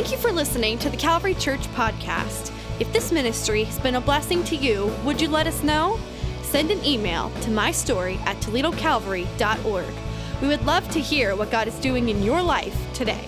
Thank you for listening to the Calvary Church podcast. If this ministry has been a blessing to you, would you let us know? Send an email to mystory at toledocalvary.org. We would love to hear what God is doing in your life today.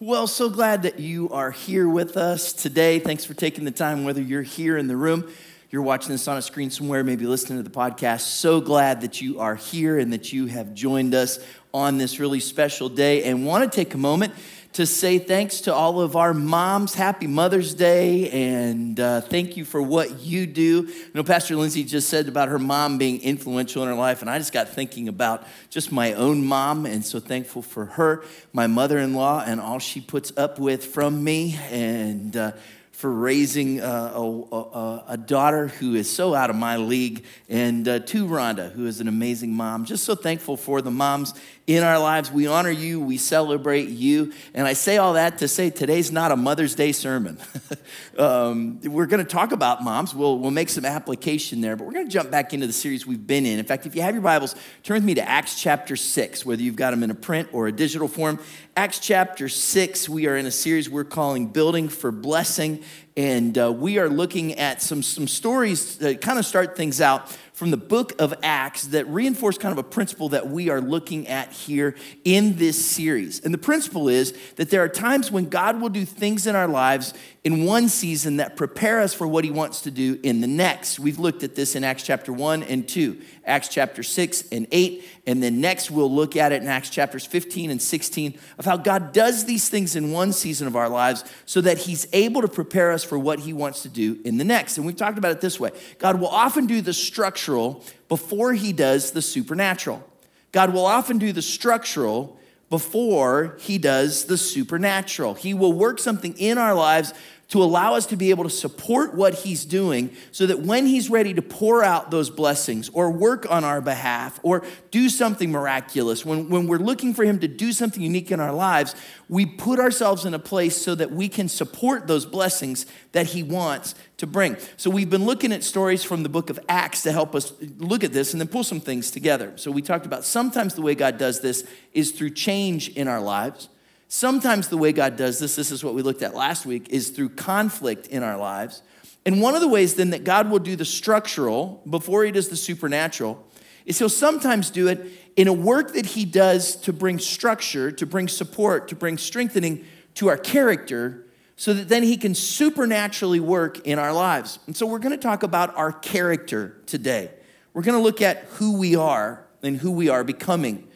Well, so glad that you are here with us today. Thanks for taking the time, whether you're here in the room, you're watching this on a screen somewhere, maybe listening to the podcast. So glad that you are here and that you have joined us on this really special day and want to take a moment to say thanks to all of our moms. Happy Mother's Day, and uh, thank you for what you do. You know, Pastor Lindsay just said about her mom being influential in her life, and I just got thinking about just my own mom, and so thankful for her, my mother in law, and all she puts up with from me. And uh, for raising uh, a, a, a, daughter who is so out of my league, and uh, to Rhonda, who is an amazing mom. Just so thankful for the moms in our lives. We honor you, we celebrate you. And I say all that to say today's not a Mother's Day sermon. um, we're going to talk about moms, we'll, we'll make some application there, but we're going to jump back into the series we've been in. In fact, if you have your Bibles, turn with me to Acts chapter 6, whether you've got them in a print or a digital form. Acts chapter 6, we are in a series we're calling Building for Blessing. And uh, we are looking at some, some stories that kind of start things out from the book of Acts that reinforce kind of a principle that we are looking at here in this series. And the principle is that there are times when God will do things in our lives in one season that prepare us for what he wants to do in the next. We've looked at this in Acts chapter 1 and 2, Acts chapter 6 and 8, and then next we'll look at it in Acts chapters 15 and 16 of how God does these things in one season of our lives so that he's able to prepare us for what he wants to do in the next. And we've talked about it this way God will often do the structural before he does the supernatural. God will often do the structural before he does the supernatural. He will work something in our lives to allow us to be able to support what he's doing so that when he's ready to pour out those blessings or work on our behalf or do something miraculous, when, when we're looking for him to do something unique in our lives, we put ourselves in a place so that we can support those blessings that he wants to bring. So we've been looking at stories from the book of Acts to help us look at this and then pull some things together. So we talked about sometimes the way God does this is through change in our lives. Sometimes the way God does this, this is what we looked at last week, is through conflict in our lives. And one of the ways then that God will do the structural before he does the supernatural is he'll sometimes do it in a work that he does to bring structure, to bring support, to bring strengthening to our character so that then he can supernaturally work in our lives. And so we're going to talk about our character today. We're going to look at who we are and who we are becoming.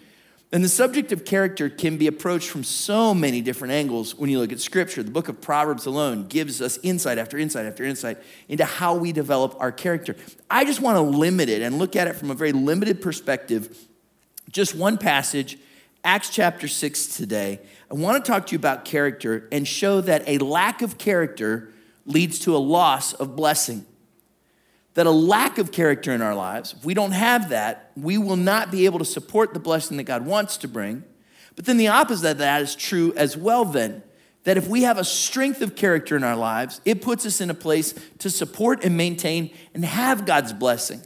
And the subject of character can be approached from so many different angles when you look at scripture. The book of Proverbs alone gives us insight after insight after insight into how we develop our character. I just want to limit it and look at it from a very limited perspective. Just one passage, Acts chapter 6 today. I want to talk to you about character and show that a lack of character leads to a loss of blessing that a lack of character in our lives, if we don't have that, we will not be able to support the blessing that God wants to bring. But then the opposite of that is true as well, then. That if we have a strength of character in our lives, it puts us in a place to support and maintain and have God's blessing.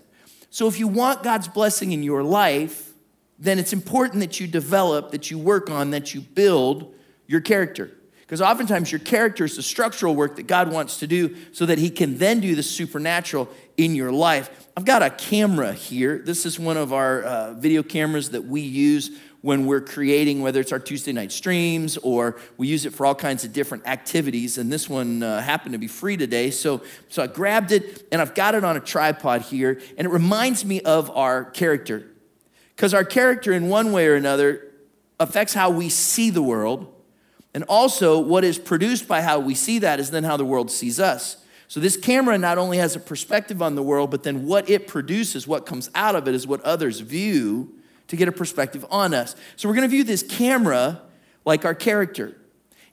So if you want God's blessing in your life, then it's important that you develop, that you work on, that you build your character. Because oftentimes your character is the structural work that God wants to do so that He can then do the supernatural in your life. I've got a camera here. This is one of our uh, video cameras that we use when we're creating, whether it's our Tuesday night streams or we use it for all kinds of different activities. And this one uh, happened to be free today. So, so I grabbed it and I've got it on a tripod here. And it reminds me of our character. Because our character, in one way or another, affects how we see the world and also, what is produced by how we see that is then how the world sees us. So, this camera not only has a perspective on the world, but then what it produces, what comes out of it, is what others view to get a perspective on us. So, we're gonna view this camera like our character.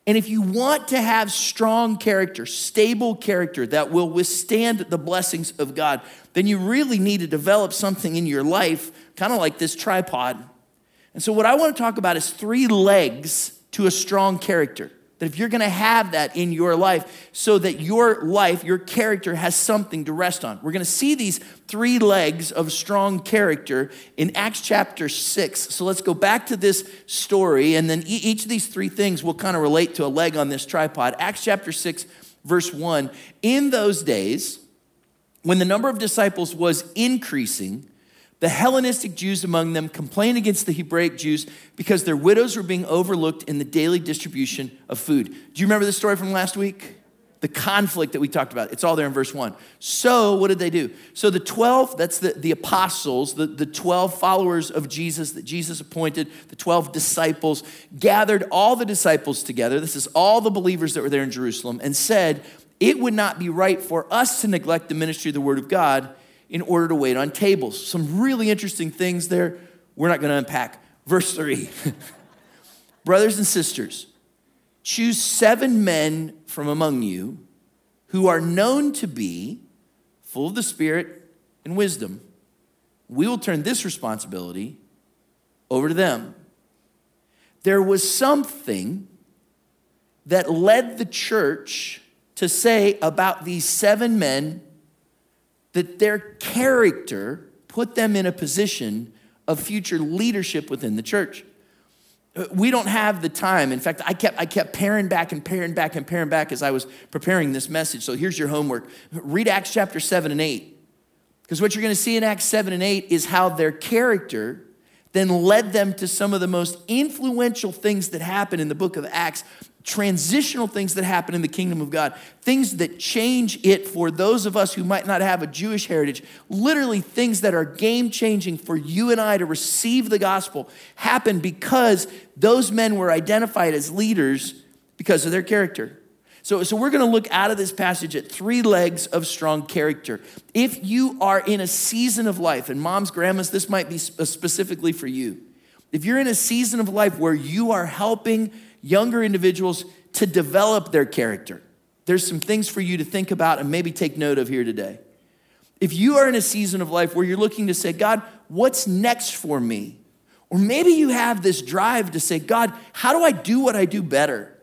And if you want to have strong character, stable character that will withstand the blessings of God, then you really need to develop something in your life, kind of like this tripod. And so, what I want to talk about is three legs to a strong character That if you're gonna have that in your life, so that your life, your character has something to rest on. We're gonna see these three legs of strong character in Acts chapter 6. So let's go back to this story, and then each of these three things will kind of relate to a leg on this tripod. Acts chapter 6, verse 1. In those days, when the number of disciples was increasing, the Hellenistic Jews among them complained against the Hebraic Jews because their widows were being overlooked in the daily distribution of food. Do you remember the story from last week? The conflict that we talked about. It's all there in verse 1. So, what did they do? So, the 12, that's the, the apostles, the, the 12 followers of Jesus that Jesus appointed, the 12 disciples, gathered all the disciples together. This is all the believers that were there in Jerusalem, and said, It would not be right for us to neglect the ministry of the Word of God in order to wait on tables. Some really interesting things there we're not going to unpack. Verse 3 Brothers and sisters, choose seven men from among you who are known to be full of the Spirit and wisdom. We will turn this responsibility over to them. There was something that led the church to say about these seven men that their character put them in a position of future leadership within the church. We don't have the time. In fact, I kept, I kept paring back and paring back and paring back as I was preparing this message. So here's your homework read Acts chapter 7 and 8. Because what you're going to see in Acts 7 and 8 is how their character then led them to some of the most influential things that happen in the book of Acts transitional things that happen in the kingdom of God, things that change it for those of us who might not have a Jewish heritage, literally things that are game changing for you and I to receive the gospel, happen because those men were identified as leaders because of their character. So, so we're going to look out of this passage at three legs of strong character. If you are in a season of life, and moms, grandmas, this might be specifically for you. If you're in a season of life where you are helping younger individuals to develop their character. There's some things for you to think about and maybe take note of here today. If you are in a season of life where you're looking to say, God, what's next for me? Or maybe you have this drive to say, God, how do I do what I do better?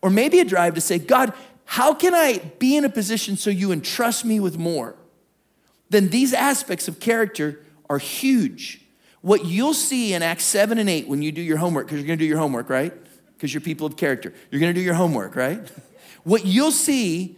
Or maybe a drive to say, God, how can I be in a position so you entrust me with more? Then these aspects of character are huge. What you'll see in Acts 7 and 8 when you do your homework, because you're gonna do your homework, right? Because you're people of character. You're going to do your homework, right? What you'll see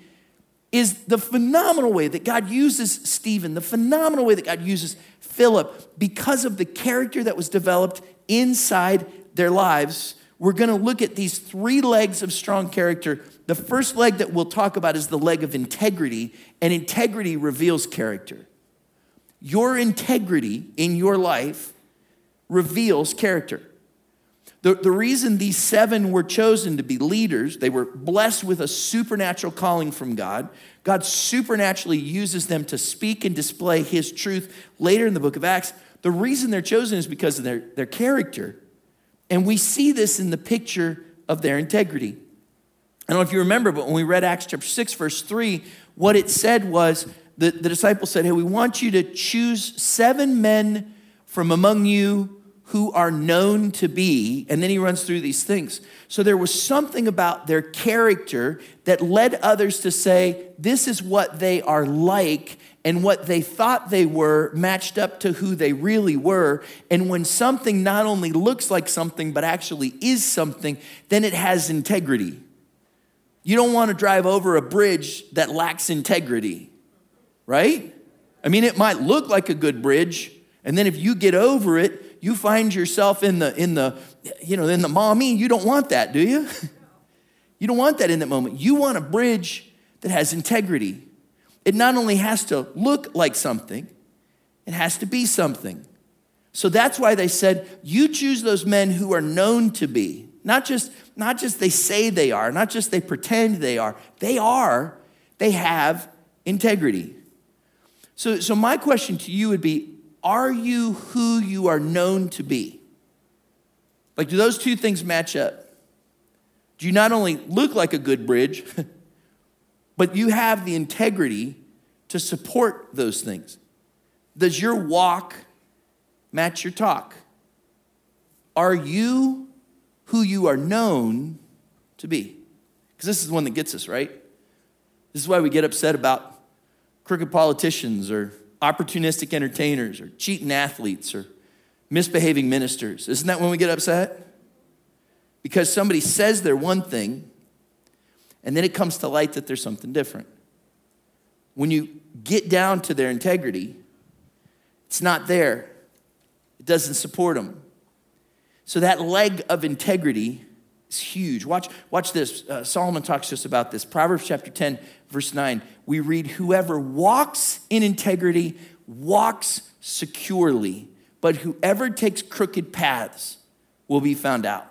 is the phenomenal way that God uses Stephen, the phenomenal way that God uses Philip because of the character that was developed inside their lives. We're going to look at these three legs of strong character. The first leg that we'll talk about is the leg of integrity, and integrity reveals character. Your integrity in your life reveals character. The, the reason these seven were chosen to be leaders, they were blessed with a supernatural calling from God. God supernaturally uses them to speak and display his truth later in the book of Acts. The reason they're chosen is because of their, their character. And we see this in the picture of their integrity. I don't know if you remember, but when we read Acts chapter 6, verse 3, what it said was the, the disciples said, Hey, we want you to choose seven men from among you who are known to be, and then he runs through these things. So there was something about their character that led others to say, This is what they are like, and what they thought they were matched up to who they really were. And when something not only looks like something, but actually is something, then it has integrity. You don't want to drive over a bridge that lacks integrity, right? I mean, it might look like a good bridge, and then if you get over it, you find yourself in the in the you know in the Maumee you don't want that do you? You don't want that in that moment. You want a bridge that has integrity. It not only has to look like something it has to be something. So that's why they said you choose those men who are known to be. Not just not just they say they are not just they pretend they are. They are. They have integrity. So so my question to you would be are you who you are known to be? Like, do those two things match up? Do you not only look like a good bridge, but you have the integrity to support those things? Does your walk match your talk? Are you who you are known to be? Because this is the one that gets us, right? This is why we get upset about crooked politicians or opportunistic entertainers or cheating athletes or misbehaving ministers. Isn't that when we get upset? Because somebody says they're one thing and then it comes to light that there's something different. When you get down to their integrity, it's not there, it doesn't support them. So that leg of integrity is huge. Watch, watch this. Uh, Solomon talks to us about this. Proverbs chapter 10, verse 9. We read, Whoever walks in integrity walks securely, but whoever takes crooked paths will be found out.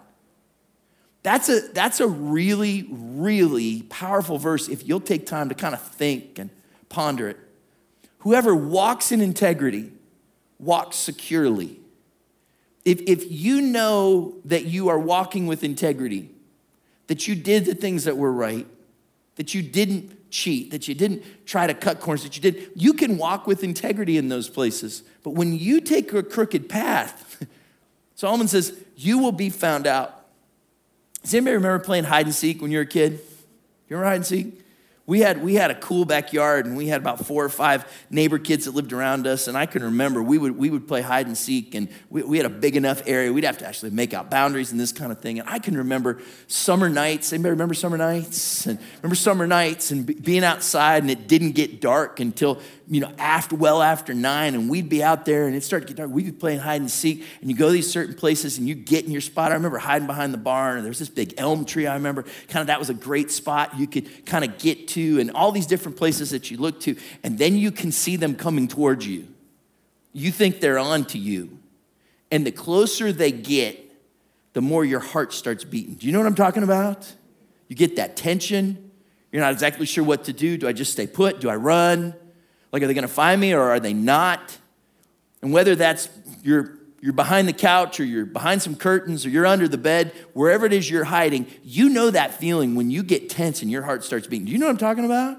That's a, that's a really, really powerful verse if you'll take time to kind of think and ponder it. Whoever walks in integrity walks securely. If, if you know that you are walking with integrity, that you did the things that were right, that you didn't cheat, that you didn't try to cut corners, that you did, you can walk with integrity in those places. But when you take a crooked path, Solomon says, you will be found out. Does anybody remember playing hide and seek when you were a kid? You remember hide and seek? We had, we had a cool backyard and we had about four or five neighbor kids that lived around us. And I can remember we would, we would play hide and seek and we, we had a big enough area. We'd have to actually make out boundaries and this kind of thing. And I can remember summer nights. Anybody remember summer nights? And remember summer nights and being outside and it didn't get dark until you know, after well after nine, and we'd be out there and it started to get dark. We'd be playing hide and seek, and you go these certain places and you get in your spot. I remember hiding behind the barn, and there was this big elm tree. I remember kind of that was a great spot you could kind of get to, and all these different places that you look to, and then you can see them coming towards you. You think they're on to you. And the closer they get, the more your heart starts beating. Do you know what I'm talking about? You get that tension. You're not exactly sure what to do. Do I just stay put? Do I run? Like, are they going to find me or are they not? And whether that's you're, you're behind the couch or you're behind some curtains or you're under the bed, wherever it is you're hiding, you know that feeling when you get tense and your heart starts beating. Do you know what I'm talking about?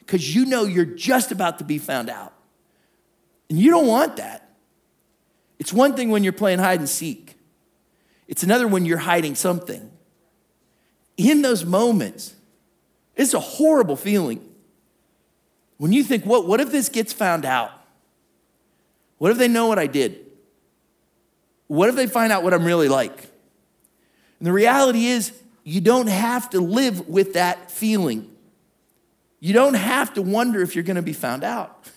Because you know you're just about to be found out. And you don't want that. It's one thing when you're playing hide and seek, it's another when you're hiding something. In those moments, it's a horrible feeling. When you think, what, what if this gets found out? What if they know what I did? What if they find out what I'm really like? And the reality is, you don't have to live with that feeling. You don't have to wonder if you're going to be found out.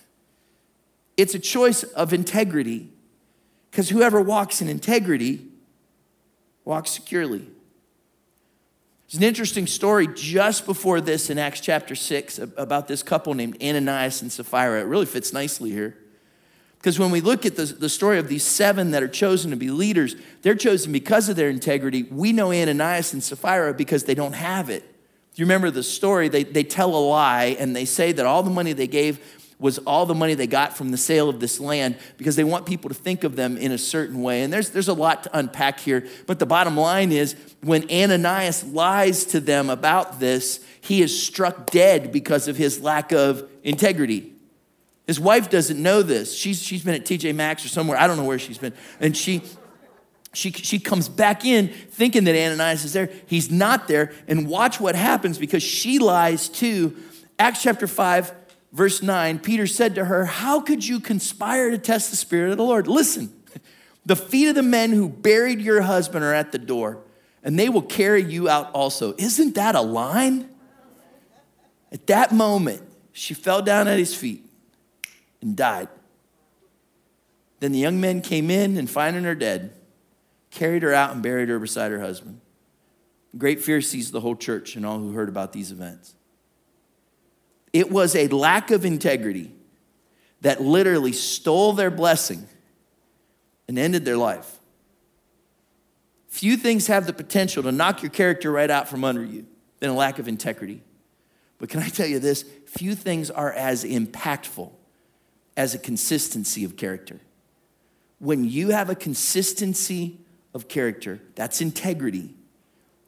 It's a choice of integrity because whoever walks in integrity walks securely. There's an interesting story just before this in Acts chapter 6 about this couple named Ananias and Sapphira. It really fits nicely here. Because when we look at the, the story of these seven that are chosen to be leaders, they're chosen because of their integrity. We know Ananias and Sapphira because they don't have it. You remember the story? They, they tell a lie and they say that all the money they gave was all the money they got from the sale of this land because they want people to think of them in a certain way. And there's, there's a lot to unpack here. But the bottom line is when Ananias lies to them about this, he is struck dead because of his lack of integrity. His wife doesn't know this. She's, she's been at TJ Maxx or somewhere. I don't know where she's been. And she, she, she comes back in thinking that Ananias is there. He's not there. And watch what happens because she lies too. Acts chapter 5, verse 9, Peter said to her, How could you conspire to test the Spirit of the Lord? Listen, the feet of the men who buried your husband are at the door, and they will carry you out also. Isn't that a line? At that moment, she fell down at his feet and died. Then the young men came in and finding her dead, carried her out and buried her beside her husband. Great fear seized the whole church and all who heard about these events. It was a lack of integrity that literally stole their blessing and ended their life. Few things have the potential to knock your character right out from under you than a lack of integrity. But can I tell you this? Few things are as impactful as a consistency of character. When you have a consistency of character, that's integrity.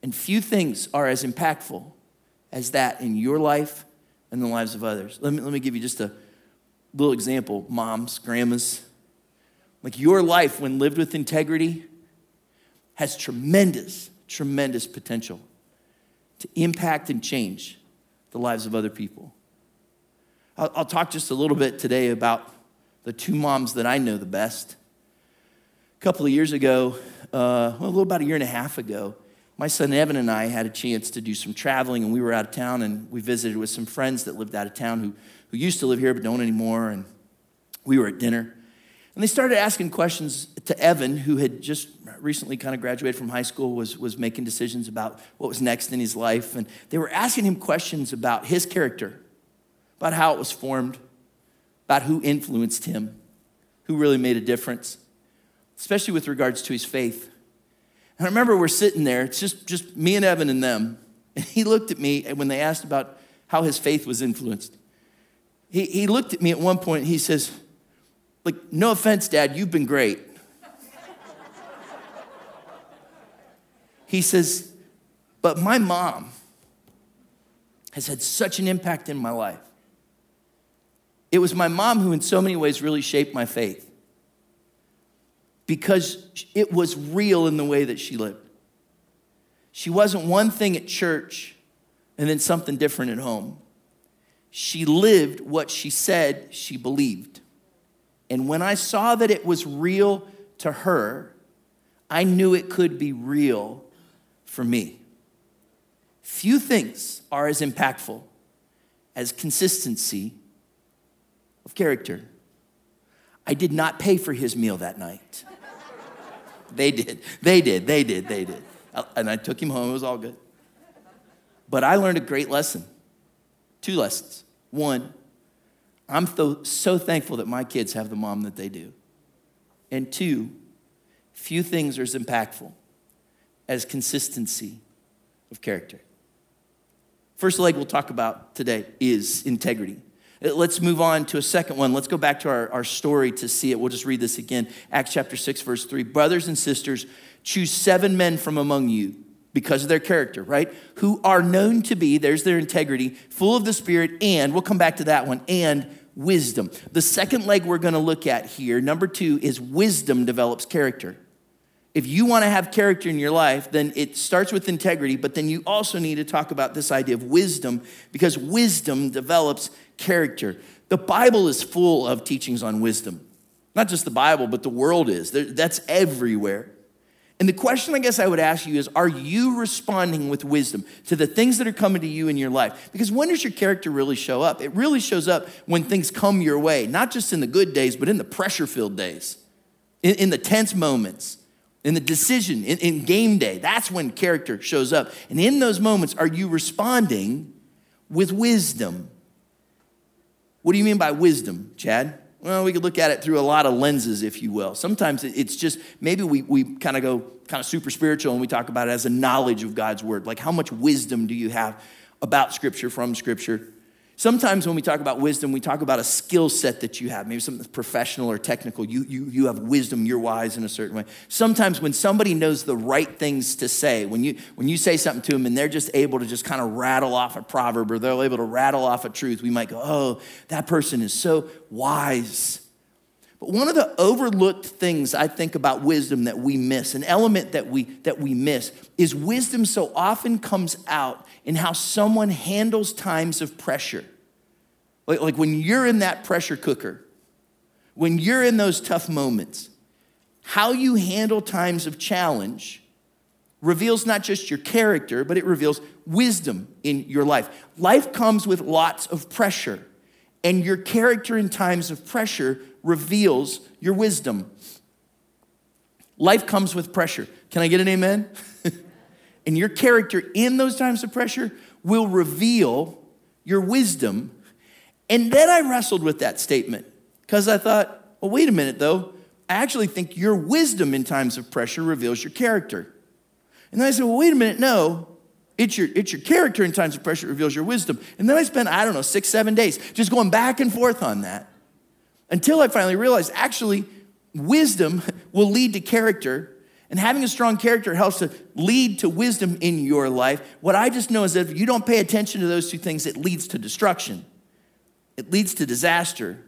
And few things are as impactful as that in your life and the lives of others. Let me, let me give you just a little example moms, grandmas. Like your life, when lived with integrity, has tremendous, tremendous potential to impact and change the lives of other people. I'll, I'll talk just a little bit today about the two moms that I know the best. A couple of years ago, uh, well, a little about a year and a half ago, my son Evan and I had a chance to do some traveling, and we were out of town, and we visited with some friends that lived out of town who, who used to live here but don't anymore. And we were at dinner, and they started asking questions to Evan, who had just recently kind of graduated from high school, was, was making decisions about what was next in his life. And they were asking him questions about his character, about how it was formed, about who influenced him, who really made a difference, especially with regards to his faith. And I remember we're sitting there, it's just, just me and Evan and them. And he looked at me when they asked about how his faith was influenced. He, he looked at me at one point, he says, like, no offense, Dad, you've been great. he says, but my mom has had such an impact in my life. It was my mom who, in so many ways, really shaped my faith because it was real in the way that she lived. She wasn't one thing at church and then something different at home. She lived what she said she believed. And when I saw that it was real to her, I knew it could be real for me. Few things are as impactful as consistency of character. I did not pay for his meal that night. They did, they did, they did, they did. And I took him home, it was all good. But I learned a great lesson two lessons. One, I'm so, so thankful that my kids have the mom that they do. And two, few things are as impactful as consistency of character. First leg we'll talk about today is integrity. Uh, let's move on to a second one. Let's go back to our, our story to see it. We'll just read this again. Acts chapter 6, verse 3. Brothers and sisters, choose seven men from among you because of their character, right? Who are known to be, there's their integrity, full of the Spirit, and we'll come back to that one, and wisdom. The second leg we're gonna look at here, number two, is wisdom develops character. If you wanna have character in your life, then it starts with integrity, but then you also need to talk about this idea of wisdom because wisdom develops character. The Bible is full of teachings on wisdom. Not just the Bible, but the world is. That's everywhere. And the question I guess I would ask you is Are you responding with wisdom to the things that are coming to you in your life? Because when does your character really show up? It really shows up when things come your way, not just in the good days, but in the pressure filled days, in, in, the tense moments, in the decision, in, in game day. That's when character shows up. And in those moments, are you responding with wisdom? What do you mean by wisdom, Chad? Well, we could look at it through a lot of lenses, if you will. Sometimes it's just maybe we, we kind of go kind of super spiritual and we talk about it as a knowledge of God's word. Like, how much wisdom do you have about Scripture, from Scripture? Sometimes when we talk about wisdom, we talk about a skill set that you have, maybe something professional or technical. You, you, you have wisdom, you're wise in a certain way. Sometimes when somebody knows the right things to say, when you, when you say something to them and they're just able to just kind of rattle off a proverb or they're able to rattle off a truth, we might go, oh, that person is so wise. But one of the overlooked things I think about wisdom that we miss, an element that we, that we miss, is wisdom so often comes out in how someone handles times of pressure. Like, like when you're in that pressure cooker, when you're in those tough moments, how you handle times of challenge reveals not just your character, but it reveals wisdom in your life. Life comes with lots of pressure, and your character in times of pressure reveals your wisdom. Life comes with pressure. Can I get an amen? and your character in those times of pressure will reveal your wisdom. And then I wrestled with that statement because I thought, well, wait a minute though. I actually think your wisdom in times of pressure reveals your character. And then I said, well, wait a minute, no. It's your, it's your character in times of pressure reveals your wisdom. And then I spent, I don't know, six, seven days just going back and forth on that until I finally realized actually, wisdom will lead to character and having a strong character helps to lead to wisdom in your life. What I just know is that if you don't pay attention to those two things, it leads to destruction, it leads to disaster.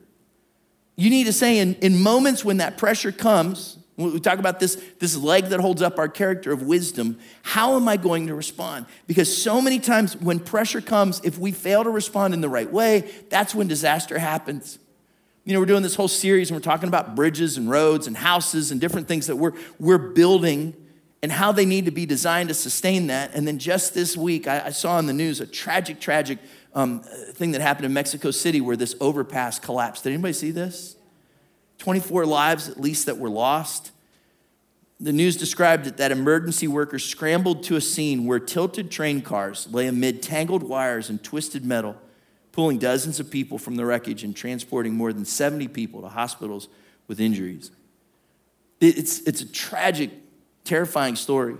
You need to say, in, in moments when that pressure comes, we talk about this, this leg that holds up our character of wisdom, how am I going to respond? Because so many times when pressure comes, if we fail to respond in the right way, that's when disaster happens. You know, we're doing this whole series and we're talking about bridges and roads and houses and different things that we're, we're building and how they need to be designed to sustain that. And then just this week, I, I saw in the news a tragic, tragic um, thing that happened in Mexico City where this overpass collapsed. Did anybody see this? 24 lives at least that were lost. The news described it that emergency workers scrambled to a scene where tilted train cars lay amid tangled wires and twisted metal, pulling dozens of people from the wreckage and transporting more than 70 people to hospitals with injuries. It's, it's a tragic, terrifying story.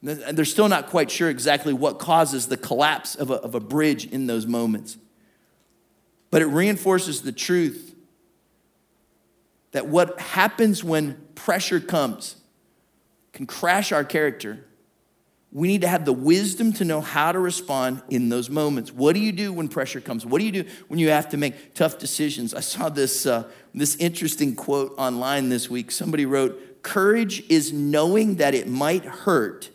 And they're still not quite sure exactly what causes the collapse of a, of a bridge in those moments. But it reinforces the truth that what happens when pressure comes can crash our character. We need to have the wisdom to know how to respond in those moments. What do you do when pressure comes? What do you do when you have to make tough decisions? I saw this, uh, this interesting quote online this week. Somebody wrote, Courage is knowing that it might hurt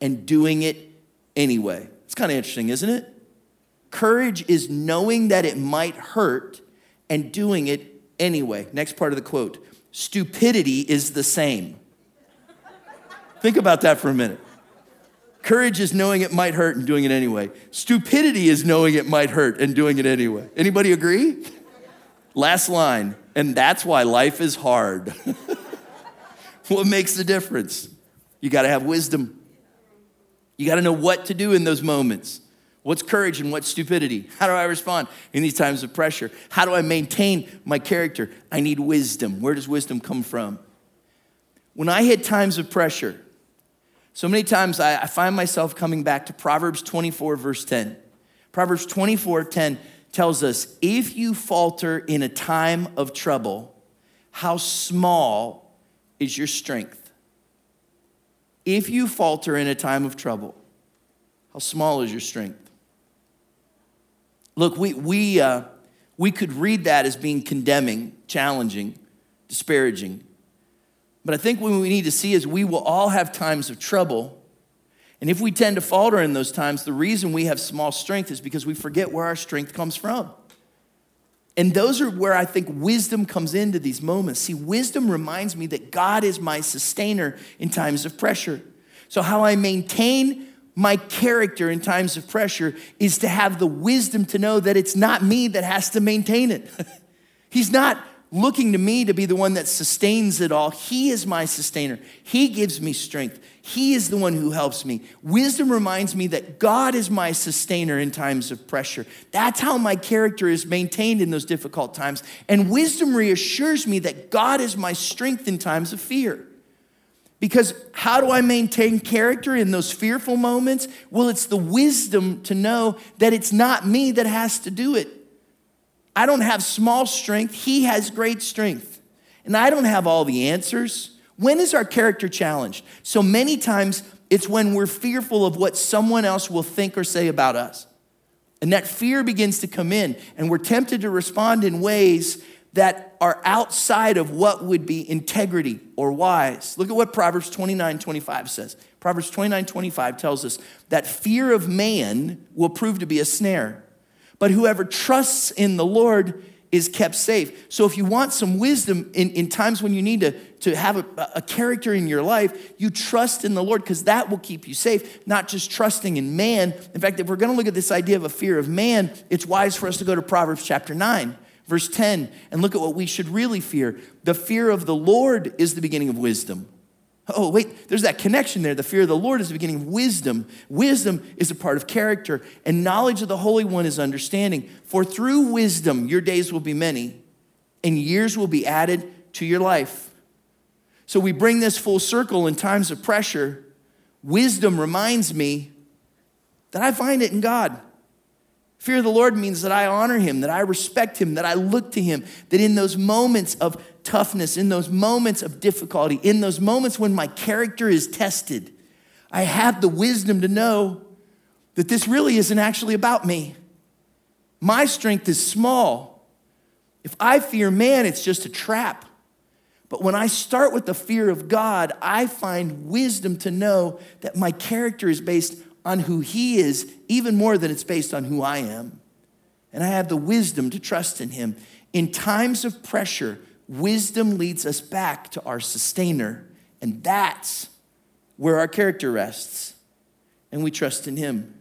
and doing it anyway. It's kind of interesting, isn't it? Courage is knowing that it might hurt and doing it anyway. Next part of the quote stupidity is the same. Think about that for a minute. Courage is knowing it might hurt and doing it anyway. Stupidity is knowing it might hurt and doing it anyway. Anybody agree? Last line, and that's why life is hard. what makes the difference? You got to have wisdom. You got to know what to do in those moments. What's courage and what's stupidity? How do I respond in these times of pressure? How do I maintain my character? I need wisdom. Where does wisdom come from? When I hit times of pressure, so many times I, I find myself coming back to Proverbs 24, verse 10. Proverbs 24, 10 tells us if you falter in a time of trouble, how small is your strength? If you falter in a time of trouble, how small is your strength? Look, we, we, uh, we could read that as being condemning, challenging, disparaging. But I think what we need to see is we will all have times of trouble. And if we tend to falter in those times, the reason we have small strength is because we forget where our strength comes from. And those are where I think wisdom comes into these moments. See, wisdom reminds me that God is my sustainer in times of pressure. So, how I maintain my character in times of pressure is to have the wisdom to know that it's not me that has to maintain it. He's not looking to me to be the one that sustains it all. He is my sustainer. He gives me strength. He is the one who helps me. Wisdom reminds me that God is my sustainer in times of pressure. That's how my character is maintained in those difficult times. And wisdom reassures me that God is my strength in times of fear. Because how do I maintain character in those fearful moments? Well, it's the wisdom to know that it's not me that has to do it. I don't have small strength, He has great strength. And I don't have all the answers. When is our character challenged? So many times it's when we're fearful of what someone else will think or say about us. And that fear begins to come in, and we're tempted to respond in ways that are outside of what would be integrity or wise. Look at what Proverbs 29 25 says. Proverbs 29 25 tells us that fear of man will prove to be a snare, but whoever trusts in the Lord is kept safe. So if you want some wisdom in, in times when you need to, to have a, a character in your life, you trust in the Lord because that will keep you safe, not just trusting in man. In fact, if we're going to look at this idea of a fear of man, it's wise for us to go to Proverbs chapter 9 Verse 10, and look at what we should really fear. The fear of the Lord is the beginning of wisdom. Oh, wait, there's that connection there. The fear of the Lord is the beginning of wisdom. Wisdom is a part of character, and knowledge of the Holy One is understanding. For through wisdom, your days will be many, and years will be added to your life. So we bring this full circle in times of pressure. Wisdom reminds me that I find it in God. Fear of the Lord means that I honor him, that I respect him, that I look to him, that in those moments of toughness, in those moments of difficulty, in those moments when my character is tested, I have the wisdom to know that this really isn't actually about me. My strength is small. If I fear man, it's just a trap. But when I start with the fear of God, I find wisdom to know that my character is based on who He is, even more than it's based on who I am. And I have the wisdom to trust in Him. In times of pressure, wisdom leads us back to our sustainer. And that's where our character rests. And we trust in Him.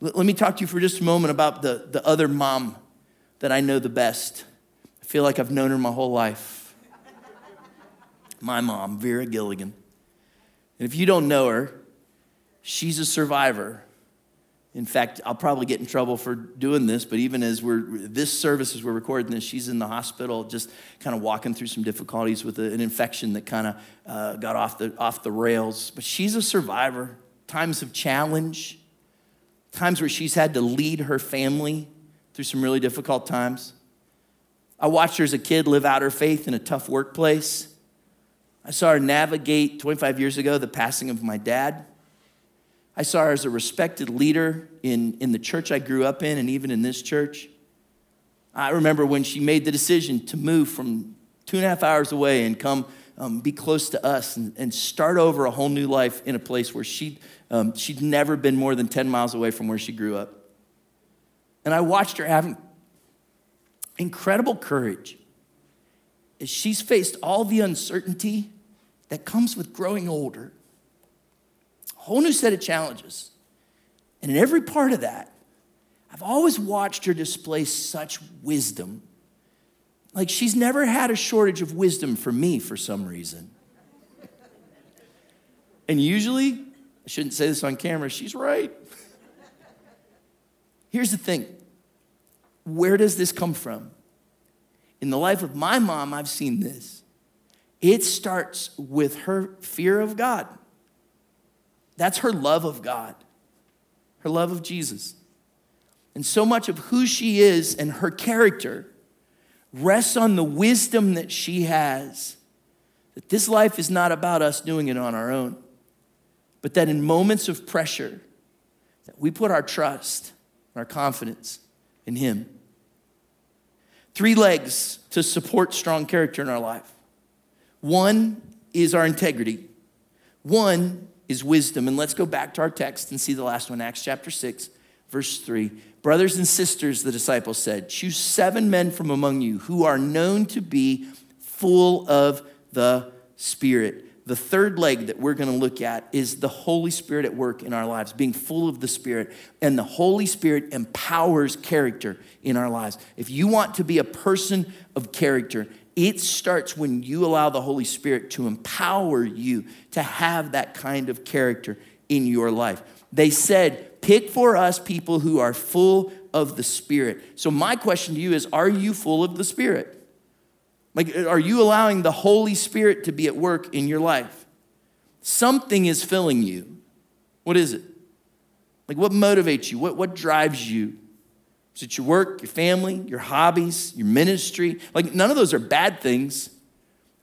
Let me talk to you for just a moment about the, the other mom that I know the best. I feel like I've known her my whole life. My mom, Vera Gilligan. And if you don't know her, she's a survivor. In fact, I'll probably get in trouble for doing this, but even as we're, this service, as we're recording this, she's in the hospital just kind of walking through some difficulties with an infection that kind of uh, got off the, off the rails. But she's a survivor. Times of challenge, times where she's had to lead her family through some really difficult times. I watched her as a kid live out her faith in a tough workplace. I saw her navigate 25 years ago the passing of my dad. I saw her as a respected leader in, in the church I grew up in and even in this church. I remember when she made the decision to move from two and a half hours away and come um, be close to us and, and, start over a whole new life in a place where she, um, she'd never been more than 10 miles away from where she grew up. And I watched her having incredible courage as she's faced all the uncertainty that comes with growing older. Whole new set of challenges. And in every part of that, I've always watched her display such wisdom. Like she's never had a shortage of wisdom for me for some reason. And usually, I shouldn't say this on camera, she's right. Here's the thing where does this come from? In the life of my mom, I've seen this. It starts with her fear of God. That's her love of God, her love of Jesus. And so much of who she is and her character rests on the wisdom that she has. That this life is not about us doing it on our own, but that in moments of pressure, that we put our trust, and our confidence in Him. Three legs to support strong character in our life. One is our integrity. One is wisdom. And let's go back to our text and see the last one, Acts chapter 6, verse 3. Brothers and sisters, the disciples said, choose seven men from among you who are known to be full of the Spirit the third leg that we're going to look at is the Holy Spirit at work in our lives, being full of the Spirit. And the Holy Spirit empowers character in our lives. If you want to be a person of character, it starts when you allow the Holy Spirit to empower you to have that kind of character in your life. They said, pick for us people who are full of the Spirit. So, my question to you is Are you full of the Spirit? Like, are you allowing the Holy Spirit to be at work in your life? Something is filling you. What is it? Like, what motivates you? What, what drives you? Is it your work, your family, your hobbies, your ministry? Like, none of those are bad things.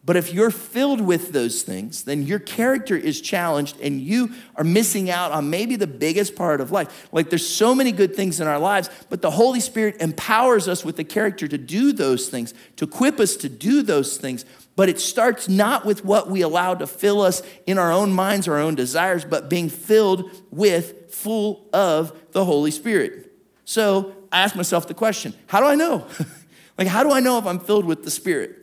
But if you're filled with those things, then your character is challenged and you are missing out on maybe the biggest part of life. Like there's so many good things in our lives, but the Holy Spirit empowers us with the character to do those things, to equip us to do those things. But it starts not with what we allow to fill us in our own minds, our own desires, but being filled with, full of the Holy Spirit. So I ask myself the question how do I know? like, how do I know if I'm filled with the Spirit?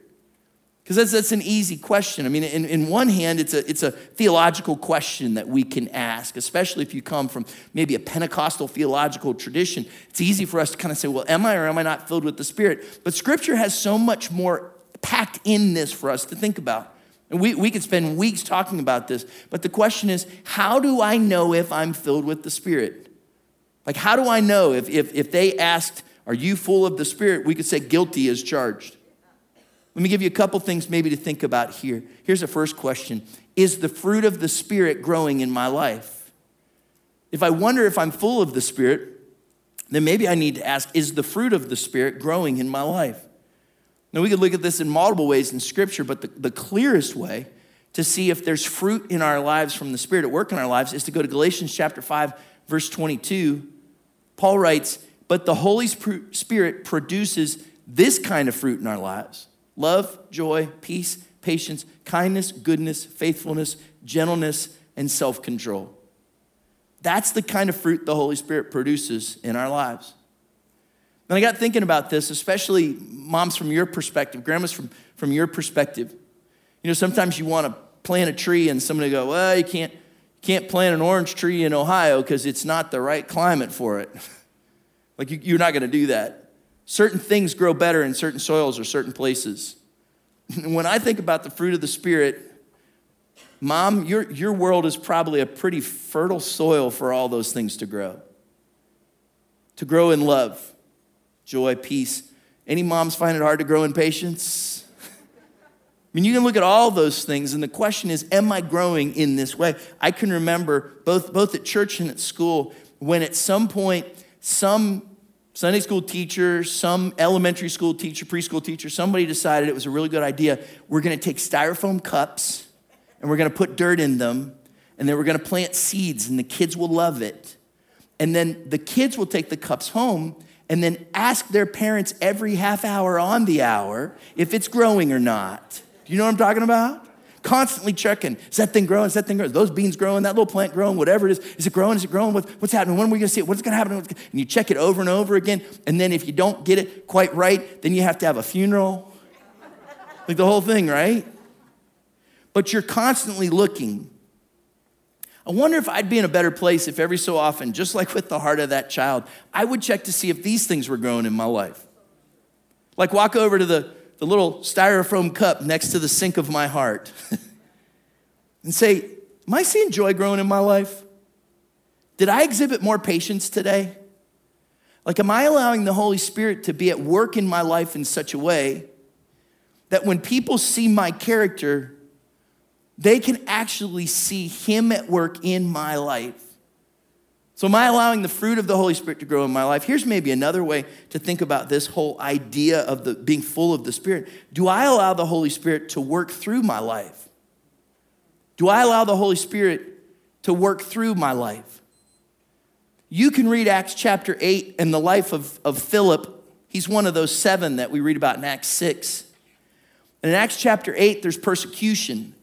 Because that's, that's an easy question. I mean, in, in one hand, it's a, it's a theological question that we can ask, especially if you come from maybe a Pentecostal theological tradition. It's easy for us to kind of say, well, am I or am I not filled with the Spirit? But Scripture has so much more packed in this for us to think about. And we, we could spend weeks talking about this. But the question is, how do I know if I'm filled with the Spirit? Like, how do I know if, if, if they asked, Are you full of the Spirit? We could say, Guilty as charged. Let me give you a couple things maybe to think about here. Here's the first question Is the fruit of the Spirit growing in my life? If I wonder if I'm full of the Spirit, then maybe I need to ask Is the fruit of the Spirit growing in my life? Now, we could look at this in multiple ways in Scripture, but the, the clearest way to see if there's fruit in our lives from the Spirit at work in our lives is to go to Galatians chapter 5, verse 22. Paul writes, But the Holy Spirit produces this kind of fruit in our lives love, joy, peace, patience, kindness, goodness, faithfulness, gentleness, and self control. That's the kind of fruit the Holy Spirit produces in our lives. And I got thinking about this, especially moms from your perspective, grandmas from, from your perspective. You know, sometimes you want to plant a tree and somebody go, well, you can't, can't plant an orange tree in Ohio because it's not the right climate for it. like, you, you're not going to do that. Certain things grow better in certain soils or certain places. when I think about the fruit of the Spirit, Mom, your, your world is probably a pretty fertile soil for all those things to grow. To grow in love, joy, peace. Any moms find it hard to grow in patience? I mean, you can look at all those things, and the question is, am I growing in this way? I can remember both, both at church and at school when at some point, some Sunday school teacher, some elementary school teacher, preschool teacher, somebody decided it was a really good idea. We're gonna take styrofoam cups and we're gonna put dirt in them, and then we're gonna plant seeds, and the kids will love it. And then the kids will take the cups home and then ask their parents every half hour on the hour if it's growing or not. You know what I'm talking about? Constantly checking. Is that thing growing? Is that thing growing? Those beans growing? That little plant growing? Whatever it is. Is it growing? Is it growing? what's happening? When are we going to see it? What's going to happen? And you check it over and over again. And then if you don't get it quite right, then you have to have a funeral. Like the whole thing, right? but you're constantly looking. I wonder if I'd be in a better place if every so often, just like with the heart of that child, I would check to see if these things were growing in my life. Like walk over to the, the little styrofoam cup next to the sink of my heart and say, Am I seeing joy growing in my life? Did I exhibit more patience today? Like, am I allowing the Holy Spirit to be at work in my life in such a way that when people see my character, they can actually see Him at work in my life. So, am I allowing the fruit of the Holy Spirit to grow in my life? Here's maybe another way to think about this whole idea of the, being full of the Spirit. Do I allow the Holy Spirit to work through my life? Do I allow the Holy Spirit to work through my life? You can read Acts chapter 8 and the life of, of Philip. He's one of those seven that we read about in Acts 6. And in Acts chapter 8, there's persecution.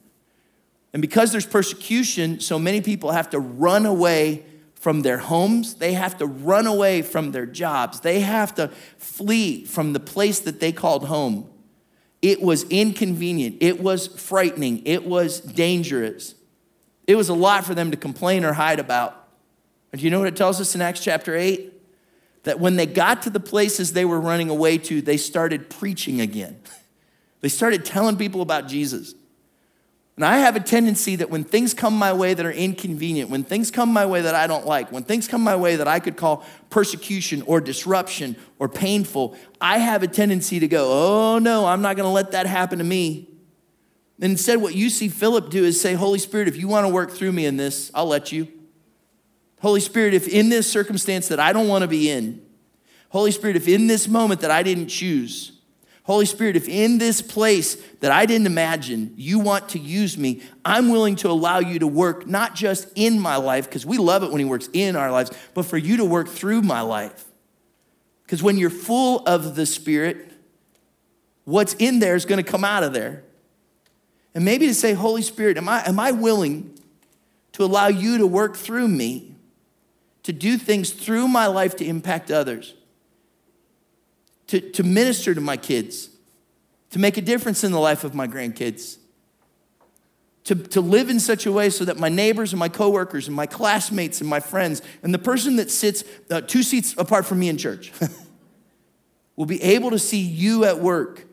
And because there's persecution, so many people have to run away from their homes. They have to run away from their jobs. They have to flee from the place that they called home. It was inconvenient. It was frightening. It was dangerous. It was a lot for them to complain or hide about. And you know what it tells us in Acts chapter 8? That when they got to the places they were running away to, they started preaching again. They started telling people about Jesus. And I have a tendency that when things come my way that are inconvenient, when things come my way that I don't like, when things come my way that I could call persecution or disruption or painful, I have a tendency to go, oh no, I'm not gonna let that happen to me. And instead, what you see Philip do is say, Holy Spirit, if you wanna work through me in this, I'll let you. Holy Spirit, if in this circumstance that I don't wanna be in, Holy Spirit, if in this moment that I didn't choose, Holy Spirit, if in this place that I didn't imagine you want to use me, I'm willing to allow you to work not just in my life, because we love it when He works in our lives, but for you to work through my life. Because when you're full of the Spirit, what's in there is going to come out of there. And maybe to say, Holy Spirit, am I, am I willing to allow you to work through me, to do things through my life to impact others? To, to minister to my kids, to make a difference in the life of my grandkids, to, to live in such a way so that my neighbors and my coworkers and my classmates and my friends and the person that sits uh, two seats apart from me in church will be able to see you at work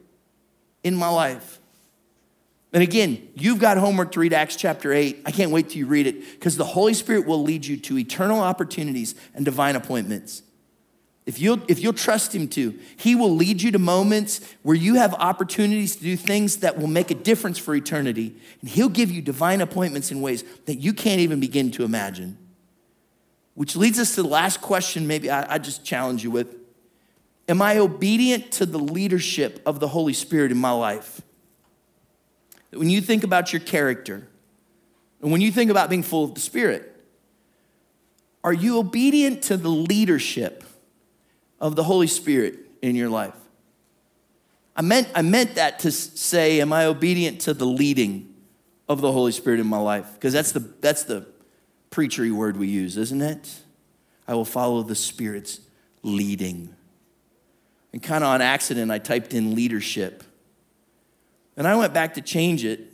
in my life. And again, you've got homework to read Acts chapter 8. I can't wait till you read it because the Holy Spirit will lead you to eternal opportunities and divine appointments. If you'll, if you'll trust Him to, He will lead you to moments where you have opportunities to do things that will make a difference for eternity. And He'll give you divine appointments in ways that you can't even begin to imagine. Which leads us to the last question, maybe I, I just challenge you with Am I obedient to the leadership of the Holy Spirit in my life? When you think about your character, and when you think about being full of the Spirit, are you obedient to the leadership? Of the Holy Spirit in your life? I meant, I meant that to say, am I obedient to the leading of the Holy Spirit in my life? Because that's the, that's the preachery word we use, isn't it? I will follow the Spirit's leading. And kind of on accident, I typed in leadership. And I went back to change it.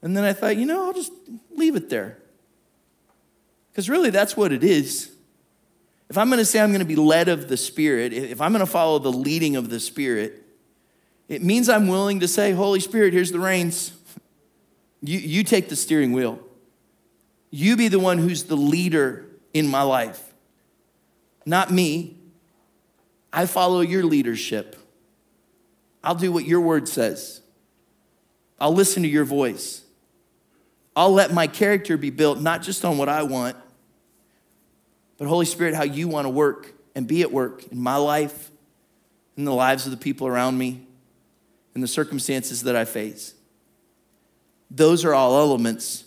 And then I thought, you know, I'll just leave it there. Because really, that's what it is. If I'm going to say I'm going to be led of the Spirit, if I'm going to follow the leading of the Spirit, it means I'm willing to say, Holy Spirit, here's the reins. You, you take the steering wheel. You be the one who's the leader in my life, not me. I follow your leadership. I'll do what your word says. I'll listen to your voice. I'll let my character be built not just on what I want, but Holy Spirit, how you want to work and be at work in my life, in the lives of the people around me, in the circumstances that I face. Those are all elements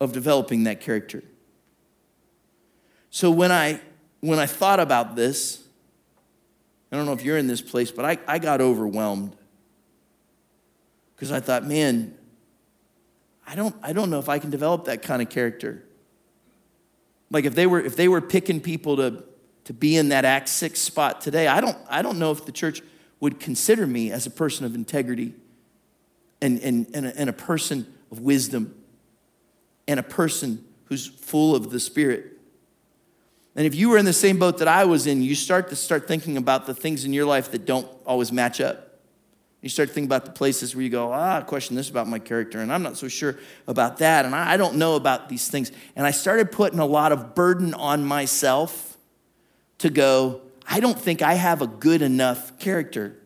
of developing that character. So when I when I thought about this, I don't know if you're in this place, but I, I got overwhelmed. Because I thought, man, I don't, I don't know if I can develop that kind of character. Like if they were, if they were picking people to, to be in that Act 6 spot today, I don't, I don't know if the church would consider me as a person of integrity and, and, and, a, and a person of wisdom and a person who's full of the Spirit. And if you were in the same boat that I was in, you start to start thinking about the things in your life that don't always match up. You start thinking about the places where you go, ah, I question this about my character, and I'm not so sure about that, and I don't know about these things. And I started putting a lot of burden on myself to go, I don't think I have a good enough character.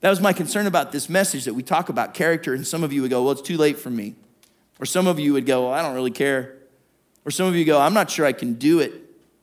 That was my concern about this message that we talk about character, and some of you would go, Well, it's too late for me. Or some of you would go, Well, I don't really care. Or some of you go, I'm not sure I can do it.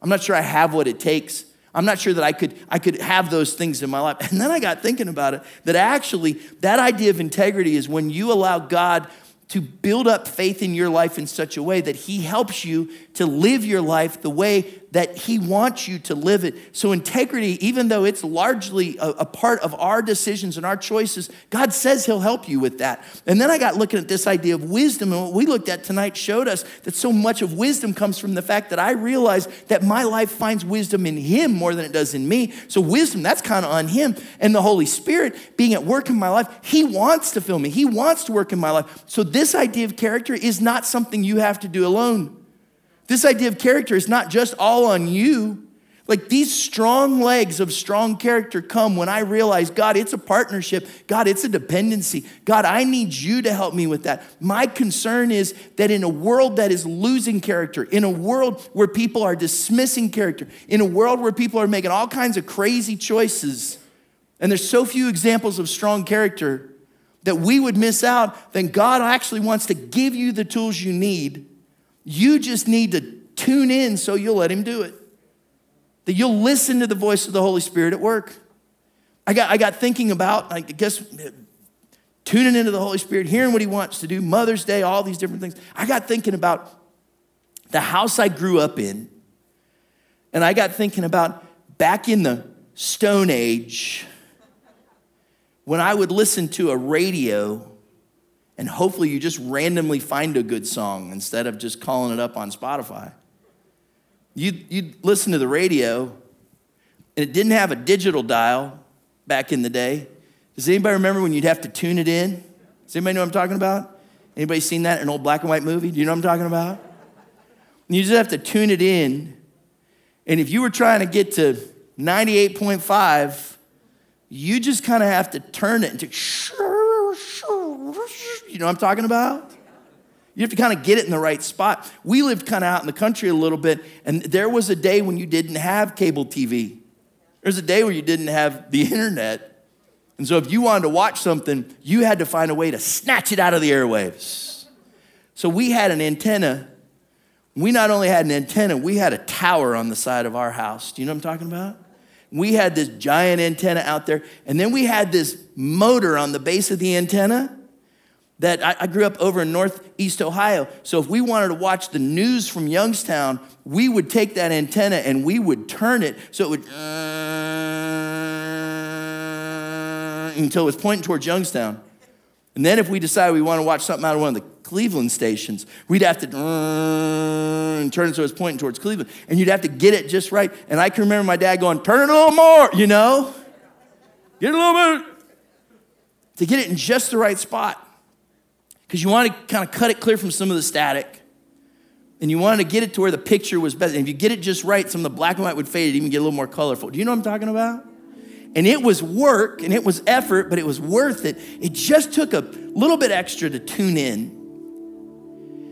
I'm not sure I have what it takes. I'm not sure that I could, I could have those things in my life. And then I got thinking about it that actually, that idea of integrity is when you allow God to build up faith in your life in such a way that He helps you to live your life the way that He wants you to live it. So, integrity, even though it's largely a, a, part of our decisions and our choices, God says He'll help you with that. And then I got looking at this idea of wisdom, and what we looked at tonight showed us that so much of wisdom comes from the fact that I realize that my life finds wisdom in Him more than it does in me. So, wisdom, that's kind of on Him. And the Holy Spirit being at work in my life, He wants to fill me, He wants to work in my life. So, this idea of character is not something you have to do alone. This idea of character is not just all on you. Like these strong legs of strong character come when I realize, God, it's a partnership. God, it's a dependency. God, I need you to help me with that. My concern is that in a world that is losing character, in a world where people are dismissing character, in a world where people are making all kinds of crazy choices, and there's so few examples of strong character that we would miss out, then God actually wants to give you the tools you need you just need to tune in so you'll let Him do it. That you'll listen to the voice of the Holy Spirit at work. I got, I got thinking about, I guess, tuning into the Holy Spirit, hearing what He wants to do, Mother's Day, all these different things. I got thinking about the house I grew up in. And I got thinking about back in the Stone Age when I would listen to a radio and hopefully you just randomly find a good song instead of just calling it up on Spotify. You'd, you'd listen to the radio, and it didn't have a digital dial back in the day. Does anybody remember when you'd have to tune it in? Does anybody know what I'm talking about? Anybody seen that in an old black and white movie? Do you know what I'm talking about? You just have to tune it in. And if you were trying to get to 98.5, you just kind of have to turn it into you know what I'm talking about? You have to kind of get it in the right spot. We lived kind of out in the country a little bit, and there was a day when you didn't have cable TV. There's a day where you didn't have the internet. And so if you wanted to watch something, you had to find a way to snatch it out of the airwaves. So we had an antenna. We not only had an antenna, we had a tower on the side of our house. Do you know what I'm talking about? We had this giant antenna out there, and then we had this motor on the base of the antenna that I, I, grew up over in northeast Ohio. So if we wanted to watch the news from Youngstown, we would take that antenna and we would turn it so it would, uh, until it was pointing towards Youngstown. And then if we decide we want to watch something out of one of the Cleveland stations, we'd have to and turn it so it's pointing towards Cleveland. And you'd have to get it just right. And I can remember my dad going, turn it a little more, you know? Get a little bit. To get it in just the right spot. Because you want to kind of cut it clear from some of the static. And you wanted to get it to where the picture was best. And if you get it just right, some of the black and white would fade, it even get a little more colorful. Do you know what I'm talking about? And it was work and it was effort, but it was worth it. It just took a little bit extra to tune in.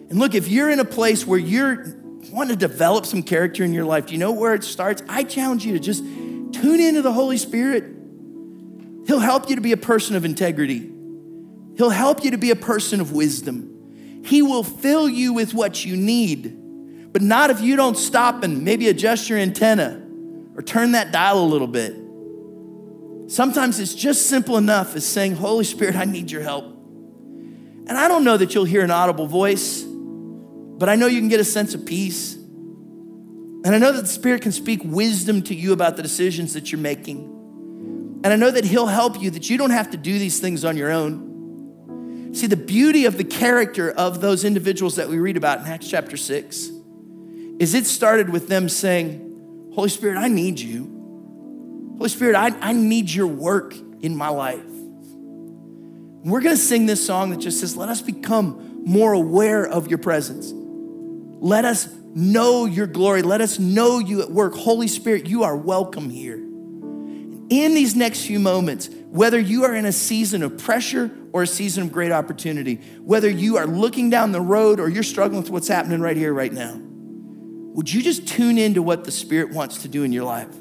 And look, if you're in a place where you're wanting to develop some character in your life, do you know where it starts? I challenge you to just tune into the Holy Spirit. He'll help you to be a person of integrity. He'll help you to be a person of wisdom. He will fill you with what you need, but not if you don't stop and maybe adjust your antenna or turn that dial a little bit. Sometimes it's just simple enough as saying, Holy Spirit, I need your help. And I don't know that you'll hear an audible voice, but I know you can get a sense of peace. And I know that the Spirit can speak wisdom to you about the decisions that you're making. And I know that He'll help you, that you don't have to do these things on your own. See, the beauty of the character of those individuals that we read about in Acts chapter 6 is it started with them saying, Holy Spirit, I need you. Holy Spirit, I, I need your work in my life. And we're gonna sing this song that just says, Let us become more aware of your presence. Let us know your glory. Let us know you at work. Holy Spirit, you are welcome here. In these next few moments, whether you are in a season of pressure or a season of great opportunity, whether you are looking down the road or you're struggling with what's happening right here, right now, would you just tune into what the Spirit wants to do in your life?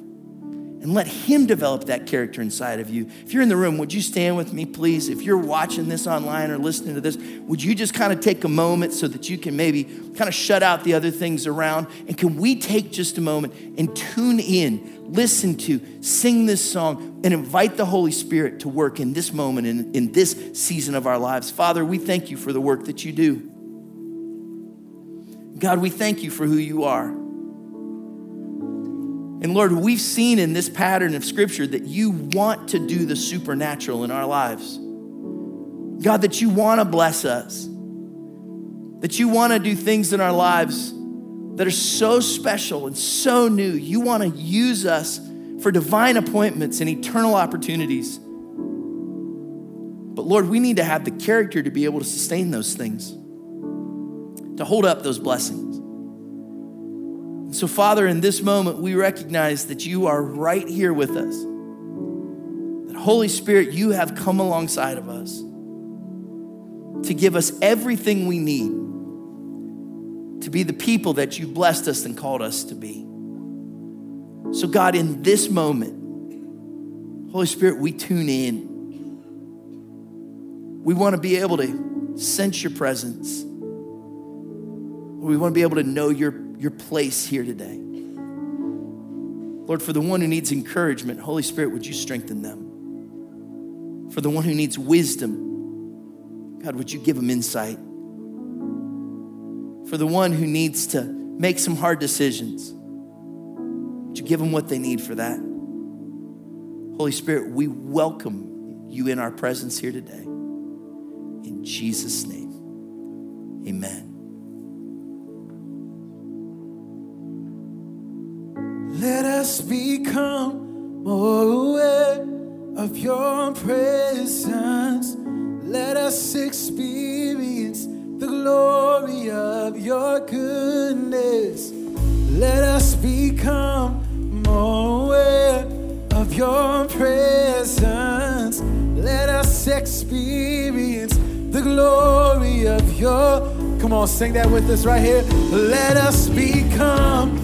And let Him develop that character inside of you. If you're in the room, would you stand with me, please? If you're watching this online or listening to this, would you just kind of take a moment so that you can maybe kind of shut out the other things around? And can we take just a moment and tune in, listen to, sing this song, and invite the Holy Spirit to work in this moment, in, in this season of our lives? Father, we thank you for the work that you do. God, we thank you for who you are. And Lord, we've seen in this pattern of scripture that you want to do the supernatural in our lives. God, that you want to bless us, that you want to do things in our lives that are so special and so new. You want to use us for divine appointments and eternal opportunities. But Lord, we need to have the character to be able to sustain those things, to hold up those blessings. So, Father, in this moment, we recognize that you are right here with us. That, Holy Spirit, you have come alongside of us to give us everything we need to be the people that you blessed us and called us to be. So, God, in this moment, Holy Spirit, we tune in. We want to be able to sense your presence. We want to be able to know your your place here today. Lord, for the one who needs encouragement, Holy Spirit, would you strengthen them? For the one who needs wisdom, God, would you give them insight? For the one who needs to make some hard decisions, would you give them what they need for that? Holy Spirit, we welcome you in our presence here today. In Jesus' name, amen. Become more aware of your presence. Let us experience the glory of your goodness. Let us become more aware of your presence. Let us experience the glory of your. Come on, sing that with us right here. Let us become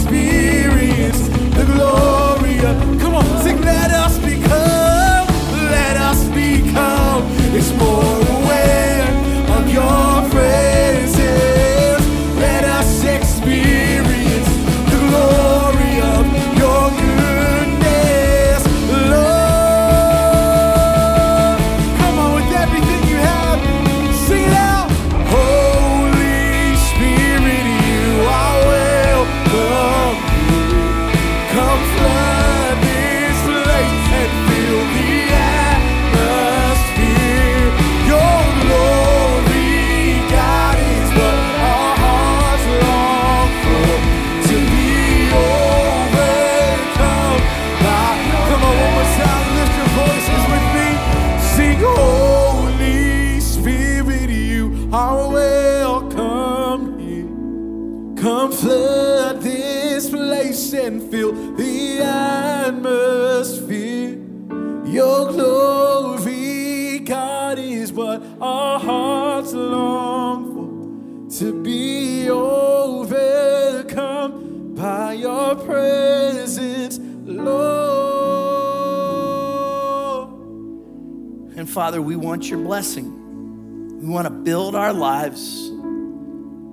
want your blessing. We want to build our lives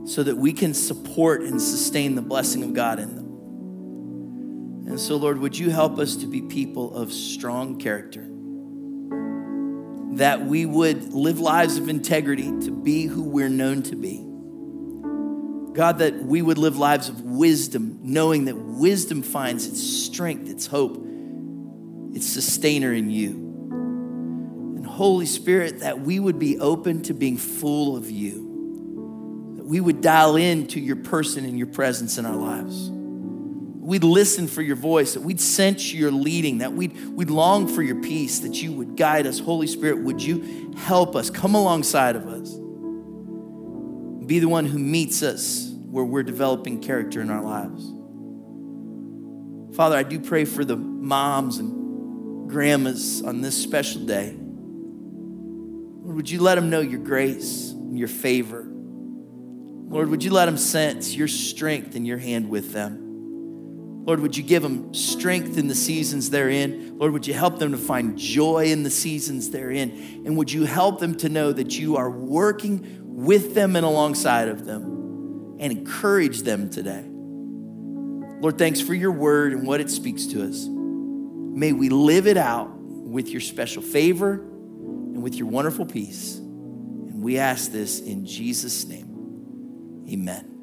so that we can support and sustain the blessing of God in them. And so, Lord, would you help us to be people of strong character? That we would live lives of integrity to be who we're known to be. God, that we would live lives of wisdom, knowing that wisdom finds its strength, its hope, its sustainer in you. Holy Spirit, that we would be open to being full of you that we would dial in to your person and your presence in our lives. We'd listen for your voice, that we'd sense your leading, that we'd, we'd long for your peace, that you would guide us. Holy Spirit, would you help us? Come alongside of us. Be the one who meets us where we're developing character in our lives. Father, I do pray for the moms and grandmas on this special day. Would you let them know your grace and your favor? Lord, would you let them sense your strength and your hand with them? Lord, would you give them strength in the seasons they're in? Lord, would you help them to find joy in the seasons they're in? And would you help them to know that you are working with them and alongside of them and encourage them today? Lord, thanks for your word and what it speaks to us. May we live it out with your special favor and with your wonderful peace. And we ask this in Jesus' name. Amen.